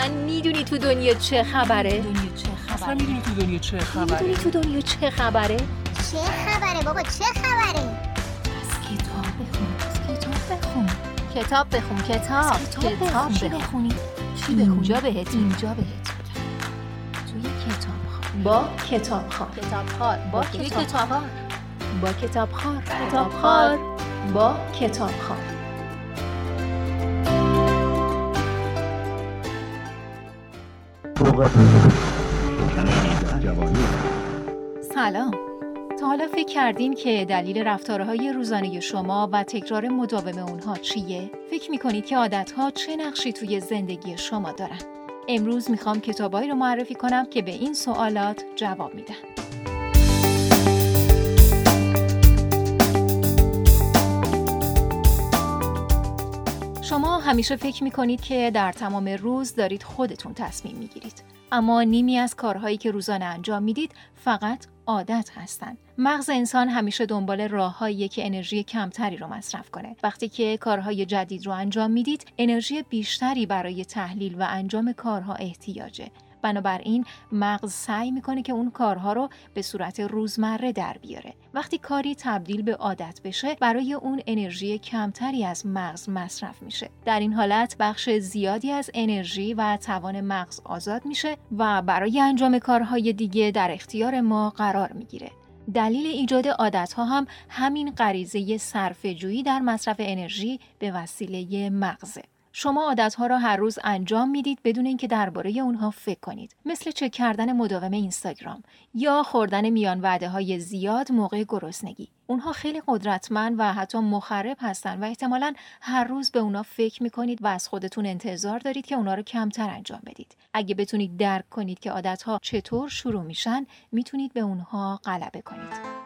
اصلا می‌دونی تو دنیا چه خبره؟ دنیا چه اصلا خبره می‌دونی تو دنیا چه خبره؟ می‌دونی تو دنیا چه خبره؟ چه خبره بابا چه خبره؟ از کتاب بخون از کتاب بخون. کتاب بخون کتاب کتاب بخون. بخونی؟ چی اینجا بهت اینجا بهت توی کتاب با کتاب خار کتاب خار با کتاب خار با کتاب خار کتاب خار با کتاب خار سلام تا حالا فکر کردین که دلیل رفتارهای روزانه شما و تکرار مداوم اونها چیه؟ فکر می‌کنید که عادتها چه نقشی توی زندگی شما دارن؟ امروز می‌خوام کتابایی رو معرفی کنم که به این سوالات جواب میدن. شما همیشه فکر می‌کنید که در تمام روز دارید خودتون تصمیم می‌گیرید. اما نیمی از کارهایی که روزانه انجام می‌دید فقط عادت هستند. مغز انسان همیشه دنبال راههایی که انرژی کمتری رو مصرف کنه. وقتی که کارهای جدید رو انجام می‌دید، انرژی بیشتری برای تحلیل و انجام کارها احتیاجه. بنابراین مغز سعی می‌کنه که اون کارها رو به صورت روزمره در بیاره. وقتی کاری تبدیل به عادت بشه، برای اون انرژی کمتری از مغز مصرف میشه. در این حالت بخش زیادی از انرژی و توان مغز آزاد میشه و برای انجام کارهای دیگه در اختیار ما قرار می‌گیره. دلیل ایجاد عادتها هم همین غریزه صرفه‌جویی در مصرف انرژی به وسیله مغزه. شما عادتها را هر روز انجام می‌دید بدون اینکه درباره اونها فکر کنید. مثل چک کردن مداوم اینستاگرام یا خوردن میان وعده های زیاد موقع گرسنگی. اونها خیلی قدرتمند و حتی مخرب هستن و احتمالا هر روز به اونا فکر می‌کنید و از خودتون انتظار دارید که اونا رو کمتر انجام بدید. اگه بتونید درک کنید که عادتها چطور شروع میشن می‌تونید به اونها غلبه کنید.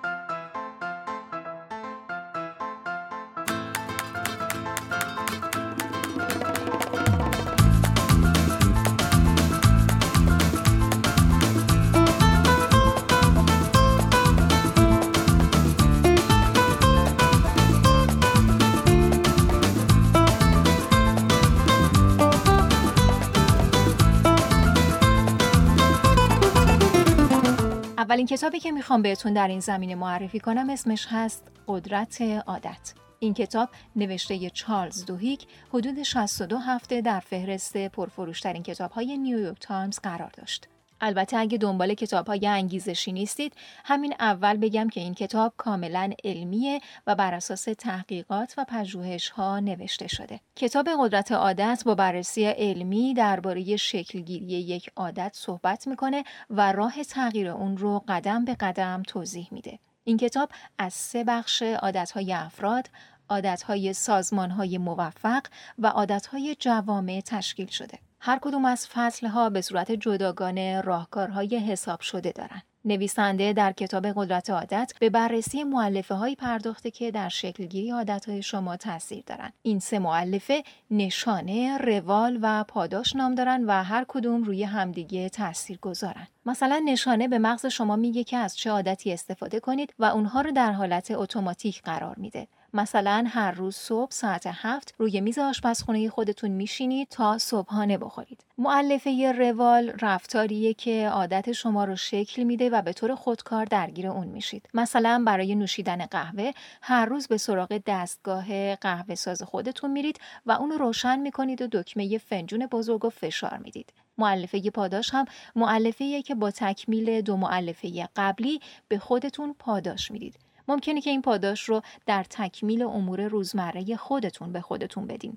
اولین کتابی که می‌خوام بهتون در این زمینه معرفی کنم اسمش هست قدرت عادت. این کتاب نوشته چارلز دوهیک حدود 62 هفته در فهرست پرفروشترین کتاب‌های نیویورک تایمز قرار داشت. البته اگه دنبال کتاب های انگیزشی نیستید همین اول بگم که این کتاب کاملا علمیه و بر اساس تحقیقات و پژوهش ها نوشته شده. کتاب قدرت عادت با بررسی علمی درباره شکلگیری یک عادت صحبت می‌کنه و راه تغییر اون رو قدم به قدم توضیح میده. این کتاب از سه بخش عادتهای افراد عادتهای سازمانهای موفق و عادتهای جوامع تشکیل شده. هر کدوم از فصلها به صورت جداگانه راهکارهای حساب شده دارند. نویسنده در کتاب قدرت عادت به بررسی معلفه هایی پرداخته که در شکلگیری عادت های شما تاثیر دارند. این سه معلفه نشانه، روال و پاداش نام دارن و هر کدوم روی همدیگه تاثیر گذارن. مثلا نشانه به مغز شما میگه که از چه عادتی استفاده کنید و اونها رو در حالت اتوماتیک قرار میده. مثلا هر روز صبح ساعت هفت روی میز آشپزخونه خودتون میشینید تا صبحانه بخورید. معلفه روال رفتاریه که عادت شما رو شکل میده و به طور خودکار درگیر اون میشید. مثلا برای نوشیدن قهوه هر روز به سراغ دستگاه قهوه ساز خودتون میرید و اون رو روشن می‌کنید و دکمه فنجون بزرگ و فشار می‌دید. معلفه پاداش هم معلفه که با تکمیل دو معلفه قبلی به خودتون پاداش می‌دید. ممکنه که این پاداش رو در تکمیل امور روزمره خودتون به خودتون بدین.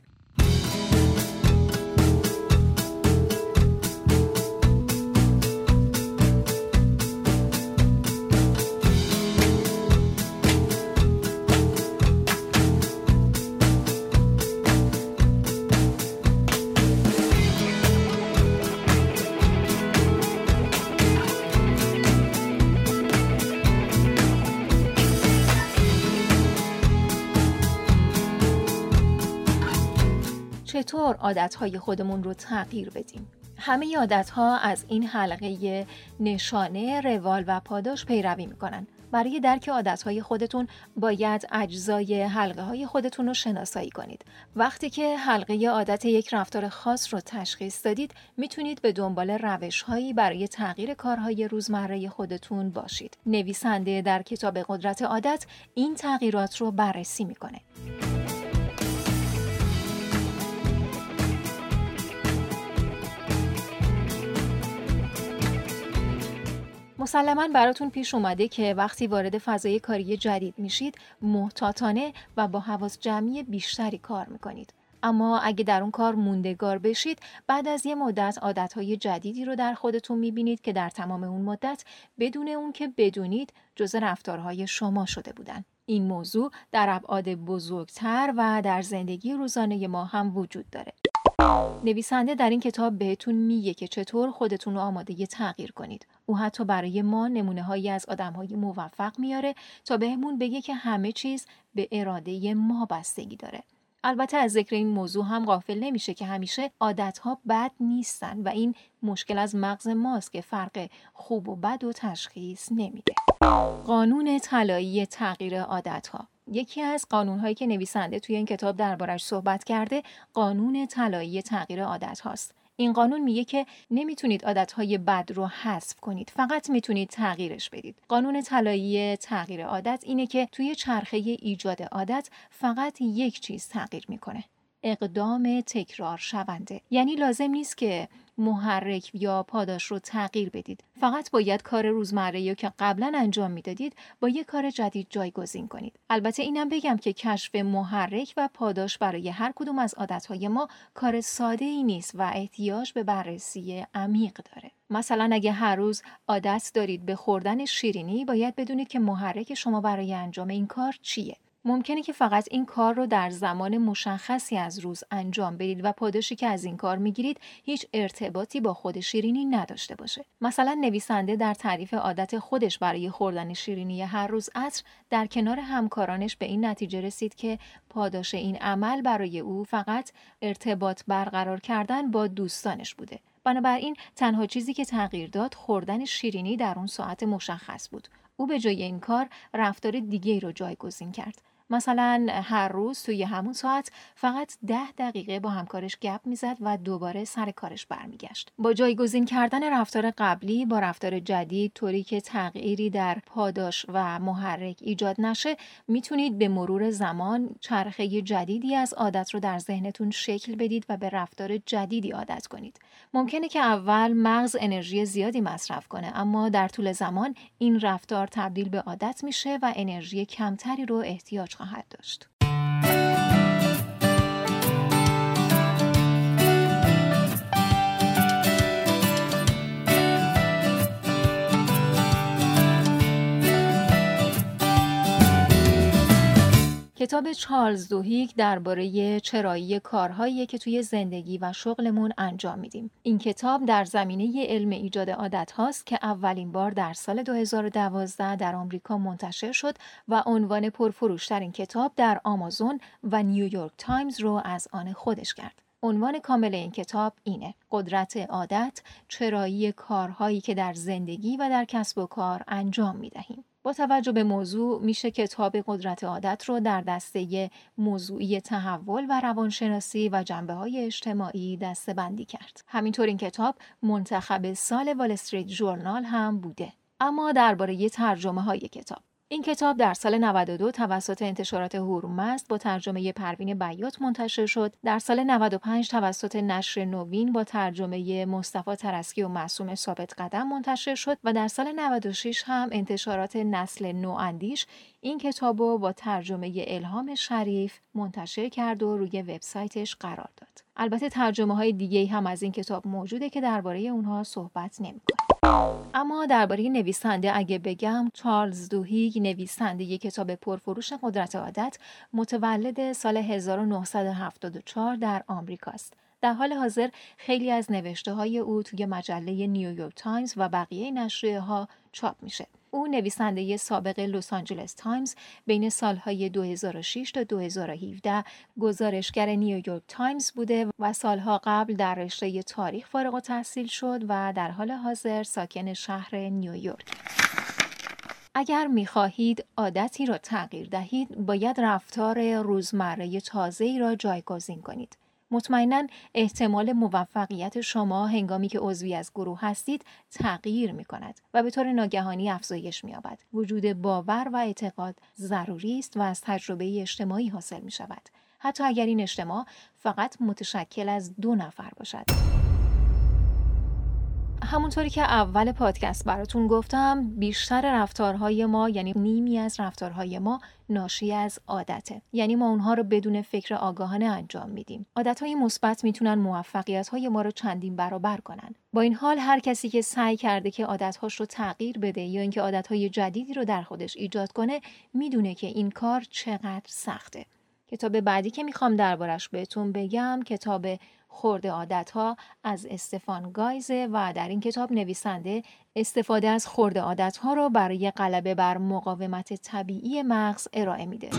چطور عادتهای خودمون رو تغییر بدیم؟ همه عادتها از این حلقه نشانه روال و پاداش پیروی می‌کنن برای درک عادتهای خودتون باید اجزای حلقه های خودتون رو شناسایی کنید. وقتی که حلقه عادت یک رفتار خاص رو تشخیص دادید می‌تونید به دنبال روش هایی برای تغییر کارهای روزمره خودتون باشید. نویسنده در کتاب قدرت عادت این تغییرات رو بررسی می‌کنه. مسلما براتون پیش اومده که وقتی وارد فضای کاری جدید میشید محتاطانه و با حواس جمعی بیشتری کار می‌کنید. اما اگه در اون کار موندگار بشید بعد از یه مدت عادتهای جدیدی رو در خودتون می‌بینید که در تمام اون مدت بدون اون که بدونید جز رفتارهای شما شده بودن. این موضوع در ابعاد بزرگتر و در زندگی روزانه ما هم وجود داره. نویسنده در این کتاب بهتون میگه که چطور خودتون رو آماده تغییر کنید. او حتی برای ما نمونه هایی از آدم های موفق میاره تا بهمون بگه که همه چیز به اراده ما بستگی داره. البته از ذکر این موضوع هم غافل نمیشه که همیشه عادتها بد نیستن و این مشکل از مغز ماست که فرق خوب و بد و تشخیص نمیده. قانون طلایی تغییر عادتها یکی از قانونهایی که نویسنده توی این کتاب دربارش صحبت کرده قانون طلایی تغییر عادت هاست. این قانون میگه که نمی‌تونید عادتهای بد رو حذف کنید فقط می‌تونید تغییرش بدید قانون طلایی تغییر عادت اینه که توی چرخه ایجاد عادت فقط یک چیز تغییر می‌کنه اقدام تکرار شونده. یعنی لازم نیست که محرک یا پاداش رو تغییر بدید. فقط باید کار روزمره که قبلا انجام می‌دادید با یک کار جدید جایگزین کنید. البته اینم بگم که کشف محرک و پاداش برای هر کدوم از عادتهای ما کار ساده ای نیست و احتیاج به بررسی عمیق داره. مثلا اگه هر روز عادت دارید به خوردن شیرینی باید بدونید که محرک شما برای انجام این کار چیه. ممکنه که فقط این کار رو در زمان مشخصی از روز انجام بدید و پاداشی که از این کار می‌گیرید هیچ ارتباطی با خود شیرینی نداشته باشه. مثلا نویسنده در تعریف عادت خودش برای خوردن شیرینی هر روز عصر در کنار همکارانش به این نتیجه رسید که پاداش این عمل برای او فقط ارتباط برقرار کردن با دوستانش بوده. بنابراین تنها چیزی که تغییر داد خوردن شیرینی در اون ساعت مشخص بود. او به جای این کار رفتار دیگه رو جایگزین کرد. مثلا هر روز توی همون ساعت فقط ده دقیقه با همکارش گپ می‌زد و دوباره سر کارش برمیگشت. با جایگزین کردن رفتار قبلی با رفتار جدید طوری که تغییری در پاداش و محرک ایجاد نشه می‌تونید به مرور زمان چرخه جدیدی از عادت رو در ذهنتون شکل بدید و به رفتار جدیدی عادت کنید. ممکنه که اول مغز انرژی زیادی مصرف کنه اما در طول زمان این رفتار تبدیل به عادت میشه و انرژی کمتری رو احتیاج خواهد داشت. کتاب چارلز دوهیک درباره چرایی کارهایی که توی زندگی و شغلمون انجام میدیم. این کتاب در زمینه علم ایجاد عادت هاست که اولین بار در سال 2012 در آمریکا منتشر شد و عنوان پرفروشترین کتاب در آمازون و نیویورک تایمز رو از آن خودش کرد. عنوان کامل این کتاب اینه قدرت عادت چرایی کارهایی که در زندگی و در کسب و کار انجام می دهیم. با توجه به موضوع میشه کتاب قدرت عادت رو در دسته موضوعی تحول و روانشناسی و جنبه های اجتماعی دسته بندی کرد. همینطور این کتاب منتخب سال وال استریت جورنال هم بوده. اما درباره ترجمه های کتاب این کتاب در سال 92 توسط انتشارات هورمزد با ترجمه پروین بیات منتشر شد. در سال 95 توسط نشر نوین با ترجمه مصطفی ترسکی و معصوم ثابت قدم منتشر شد و در سال 96 هم انتشارات نسل نواندیش این کتاب رو با ترجمه الهام شریف منتشر کرد و روی وبسایتش قرار داد. البته ترجمه های دیگه هم از این کتاب موجوده که درباره اونها صحبت نمی‌کنم. اما درباره نویسنده اگه بگم چارلز دوهیگ نویسنده یک کتاب پرفروش قدرت عادت متولد سال 1974 در آمریکاست. در حال حاضر خیلی از نوشته های او توی مجله نیویورک تایمز و بقیه نشریه ها چاپ میشه. او نویسنده سابق لس آنجلس تایمز بین سالهای 2006 تا 2017 گزارشگر نیویورک تایمز بوده و سالها قبل در رشته تاریخ فارغ‌التحصیل شد و در حال حاضر ساکن شهر نیویورک. اگر می‌خواهید عادتی را تغییر دهید باید رفتار روزمره تازه را جایگزین کنید مطمئنا احتمال موفقیت شما هنگامی که عضوی از گروه هستید تغییر می کند و به طور ناگهانی افزایش می یابد. وجود باور و اعتقاد ضروری است و از تجربه اجتماعی حاصل می شود. حتی اگر این اجتماع فقط متشکل از دو نفر باشد. همونطوری که اول پادکست براتون گفتم بیشتر رفتارهای ما یعنی نیمی از رفتارهای ما ناشی از عادته. یعنی ما اونها رو بدون فکر آگاهانه انجام میدیم. عادتهای مثبت می‌تونن موفقیت های ما رو چندین برابر کنن. با این حال هر کسی که سعی کرده که عادتهاش رو تغییر بده یا اینکه عادتهای جدیدی رو در خودش ایجاد کنه می‌دونه که این کار چقدر سخته. کتاب بعدی که می‌خوام دربارش بهتون بگم کتاب خورده عادت ها از استفان گایزه و در این کتاب نویسنده استفاده از خورده عادت ها را برای غلبه بر مقاومت طبیعی مغز ارائه میده.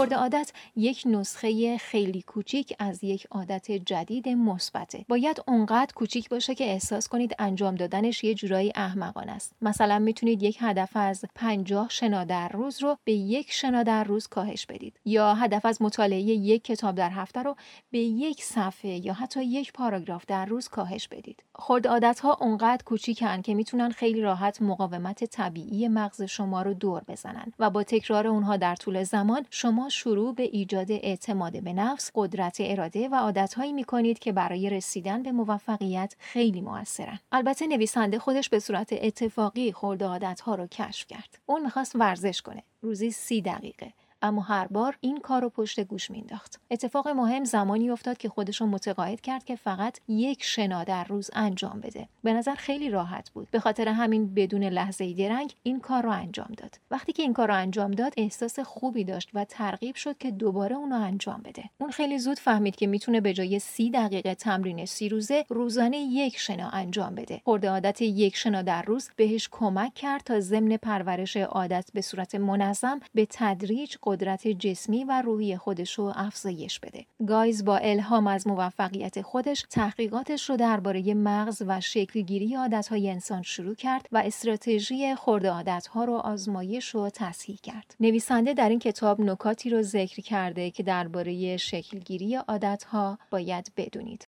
خورده عادت یک نسخه خیلی کوچیک از یک عادت جدید مثبته. باید اونقدر کوچیک باشه که احساس کنید انجام دادنش یه جورایی احمقانه است. مثلا می‌تونید یک هدف از 50 شنا در روز رو به یک شنا در روز کاهش بدید یا هدف از مطالعه یک کتاب در هفته رو به یک صفحه یا حتی یک پاراگراف در روز کاهش بدید. خورده عادت ها اونقدر کوچیکن که می‌تونن خیلی راحت مقاومت طبیعی مغز شما رو دور بزنن و با تکرار اونها در طول زمان شما شروع به ایجاد اعتماد به نفس، قدرت اراده و عادتهایی می کنید که برای رسیدن به موفقیت خیلی موثرن. البته نویسنده خودش به صورت اتفاقی خورده عادتها رو کشف کرد. اون می‌خواست ورزش کنه. روزی سی دقیقه. اما هر بار این کار رو پشت گوش مینداخت اتفاق مهم زمانی افتاد که خودش رو متقاعد کرد که فقط یک شنا در روز انجام بده. به نظر خیلی راحت بود. به خاطر همین بدون لحظه درنگ این کار رو انجام داد. وقتی که این کار رو انجام داد احساس خوبی داشت و ترغیب شد که دوباره اونو انجام بده. اون خیلی زود فهمید که می‌تونه به جای سی دقیقه تمرین سی روزه روزانه یک شنا انجام بده. خرده عادت یک شنا در روز بهش کمک کرد تا ضمن پرورش عادت به صورت منظم به تدریج قدرت جسمی و روحی خودش رو افزایش بده. گایز با الهام از موفقیت خودش تحقیقاتش رو درباره مغز و شکلگیری عادتهای انسان شروع کرد و استراتژی خورد عادتها رو آزمایش و تصحیح کرد. نویسنده در این کتاب نکاتی رو ذکر کرده که درباره شکلگیری عادتها باید بدونید.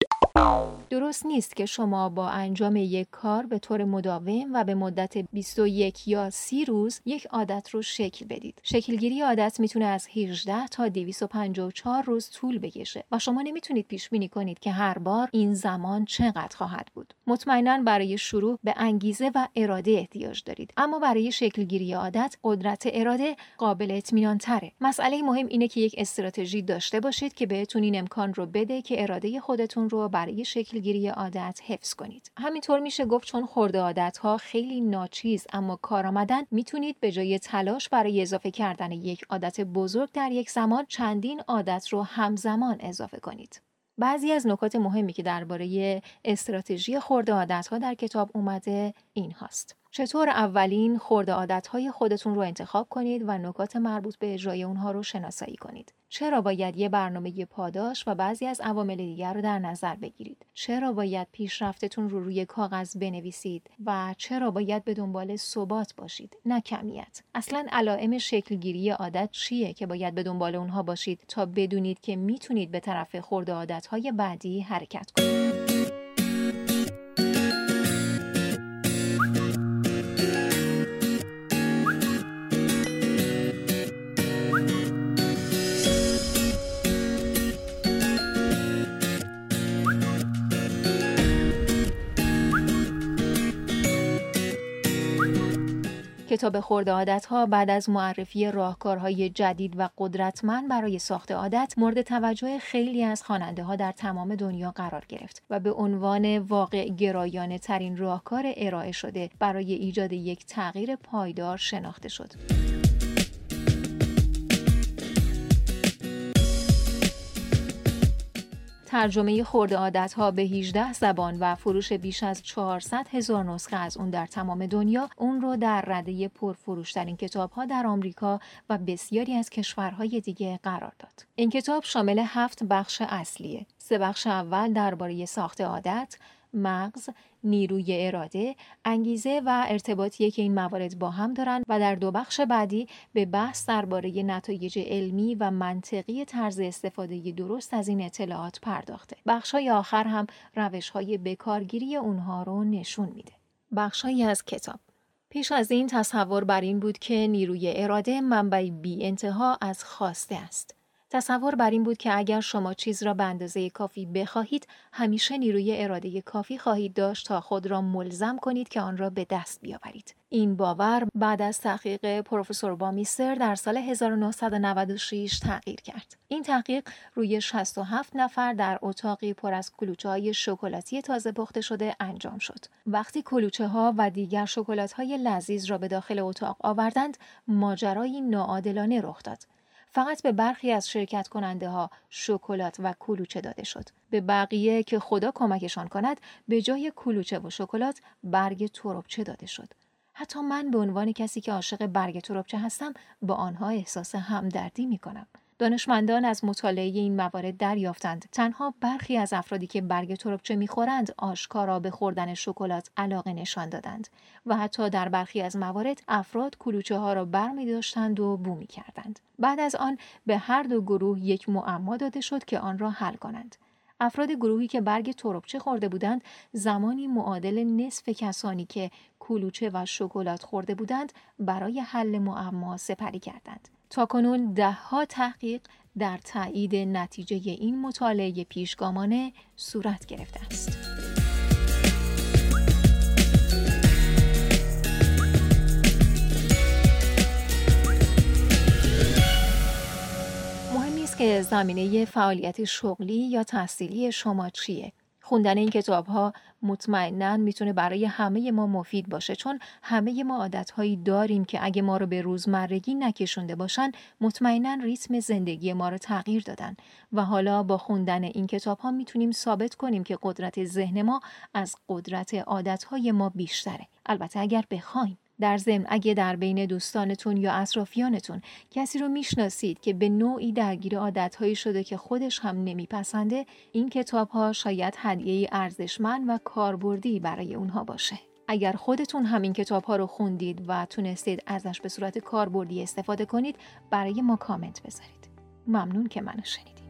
درست نیست که شما با انجام یک کار به طور مداوم و به مدت 21 یا 30 روز یک عادت رو شکل بدید. شکلگیری عادت می‌تونه از 18 تا 254 روز طول بکشه و شما نمی‌تونید پیش بینی کنید که هر بار این زمان چقدر خواهد بود. مطمئنا برای شروع به انگیزه و اراده احتیاج دارید اما برای شکلگیری عادت قدرت اراده قابل اطمینان تره. مسئله مهم اینه که یک استراتژی داشته باشید که بهتون این امکان رو بده که اراده خودتون رو برای شکلگیری عادت حفظ کنید. همینطور میشه گفت چون خورده عادت ها خیلی ناچیز اما کارآمدن می‌تونید به جای تلاش برای اضافه کردن یک عادت بزرگ در یک زمان چندین عادت رو همزمان اضافه کنید. بعضی از نکات مهمی که درباره استراتژی خورده عادت ها در کتاب اومده این هاست. چطور اولین خورده عادتهای خودتون رو انتخاب کنید و نکات مربوط به اجرای اونها رو شناسایی کنید. چرا باید یه برنامه پاداش و بعضی از عوامل دیگر رو در نظر بگیرید؟ چرا باید پیشرفتتون رو روی کاغذ بنویسید و چرا باید به دنبال ثبات باشید نه کمیت؟ اصلا علائم شکلگیری عادت چیه که باید به دنبال اونها باشید تا بدونید که می‌تونید به طرف خورده عادتهای بعدی حرکت کنید؟ کتاب خورد عادت ها بعد از معرفی راهکارهای جدید و قدرتمند برای ساخت عادت مورد توجه خیلی از خواننده ها در تمام دنیا قرار گرفت و به عنوان واقع گرایانه ترین راهکار ارائه شده برای ایجاد یک تغییر پایدار شناخته شد. ترجمه خورده عادت ها به 18 زبان و فروش بیش از 400 هزار نسخه از اون در تمام دنیا اون رو در رده پرفروشترین کتاب ها در آمریکا و بسیاری از کشورهای دیگه قرار داد. این کتاب شامل هفت بخش اصلیه. سه بخش اول درباره ساخت عادت، مغز، نیروی اراده، انگیزه و ارتباطی که این موارد با هم دارند و در دو بخش بعدی به بحث درباره نتایج علمی و منطقی طرز استفاده درست از این اطلاعات پرداخته. های آخر هم های بکارگیری اونها رو نشون میده. بخشهایی از کتاب پیش از این تصور بر این بود که نیروی اراده منبعی بی انتها از خواسته است. تصور بر این بود که اگر شما چیز را به اندازه کافی بخواهید همیشه نیروی اراده کافی خواهید داشت تا خود را ملزم کنید که آن را به دست بیاورید این باور بعد از تحقیق پروفسور بامیستر در سال 1996 تغییر کرد. این تحقیق روی 67 نفر در اتاقی پر از کلوچه های شکلاتی تازه پخته شده انجام شد. وقتی کلوچه ها و دیگر شکلات های لذیذ را به داخل اتاق آوردند، ماجرایی ناعادلانه رخ داد. فقط به برخی از شرکت کننده ها شکلات و کلوچه داده شد. به بقیه که خدا کمکشان کند به جای کلوچه و شکلات برگ تربچه داده شد. حتی من به عنوان کسی که عاشق برگ تربچه هستم با آنها احساس همدردی می کنم. دانشمندان از مطالعه این موارد دریافتند تنها برخی از افرادی که برگ تربچه می‌خورند آشکارا به خوردن شکلات علاقه نشان دادند و حتی در برخی از موارد افراد کلوچه ها را بر می داشتند و بو می کردند. بعد از آن به هر دو گروه یک معما داده شد که آن را حل کنند. افراد گروهی که برگ تربچه خورده بودند زمانی معادل نصف کسانی که کلوچه و شکلات خورده بودند برای حل معما سپری کردند. تاکنون دهها تحقیق در تایید نتیجه این مطالعه پیشگامانه صورت گرفته است. مهم نیست که زمینه فعالیت شغلی یا تحصیلی شما چیه خوندن این کتاب ها مطمئنا می‌تونه برای همه ما مفید باشه چون همه ما عادتهایی داریم که اگه ما رو به روزمرگی نکشونده باشن مطمئنا ریتم زندگی ما رو تغییر دادن. و حالا با خوندن این کتاب ها می‌تونیم ثابت کنیم که قدرت ذهن ما از قدرت عادتهای ما بیشتره. البته اگر بخوایم در ضمن اگه در بین دوستانتون یا اطرافیانتون کسی رو می‌شناسید که به نوعی درگیر عادتهایی شده که خودش هم نمیپسنده این کتاب ها شاید هدیه ارزشمند و کاربردی برای اونها باشه. اگر خودتون همین کتاب ها رو خوندید و تونستید ازش به صورت کاربردی استفاده کنید برای ما کامنت بذارید. ممنون که منو شنیدید.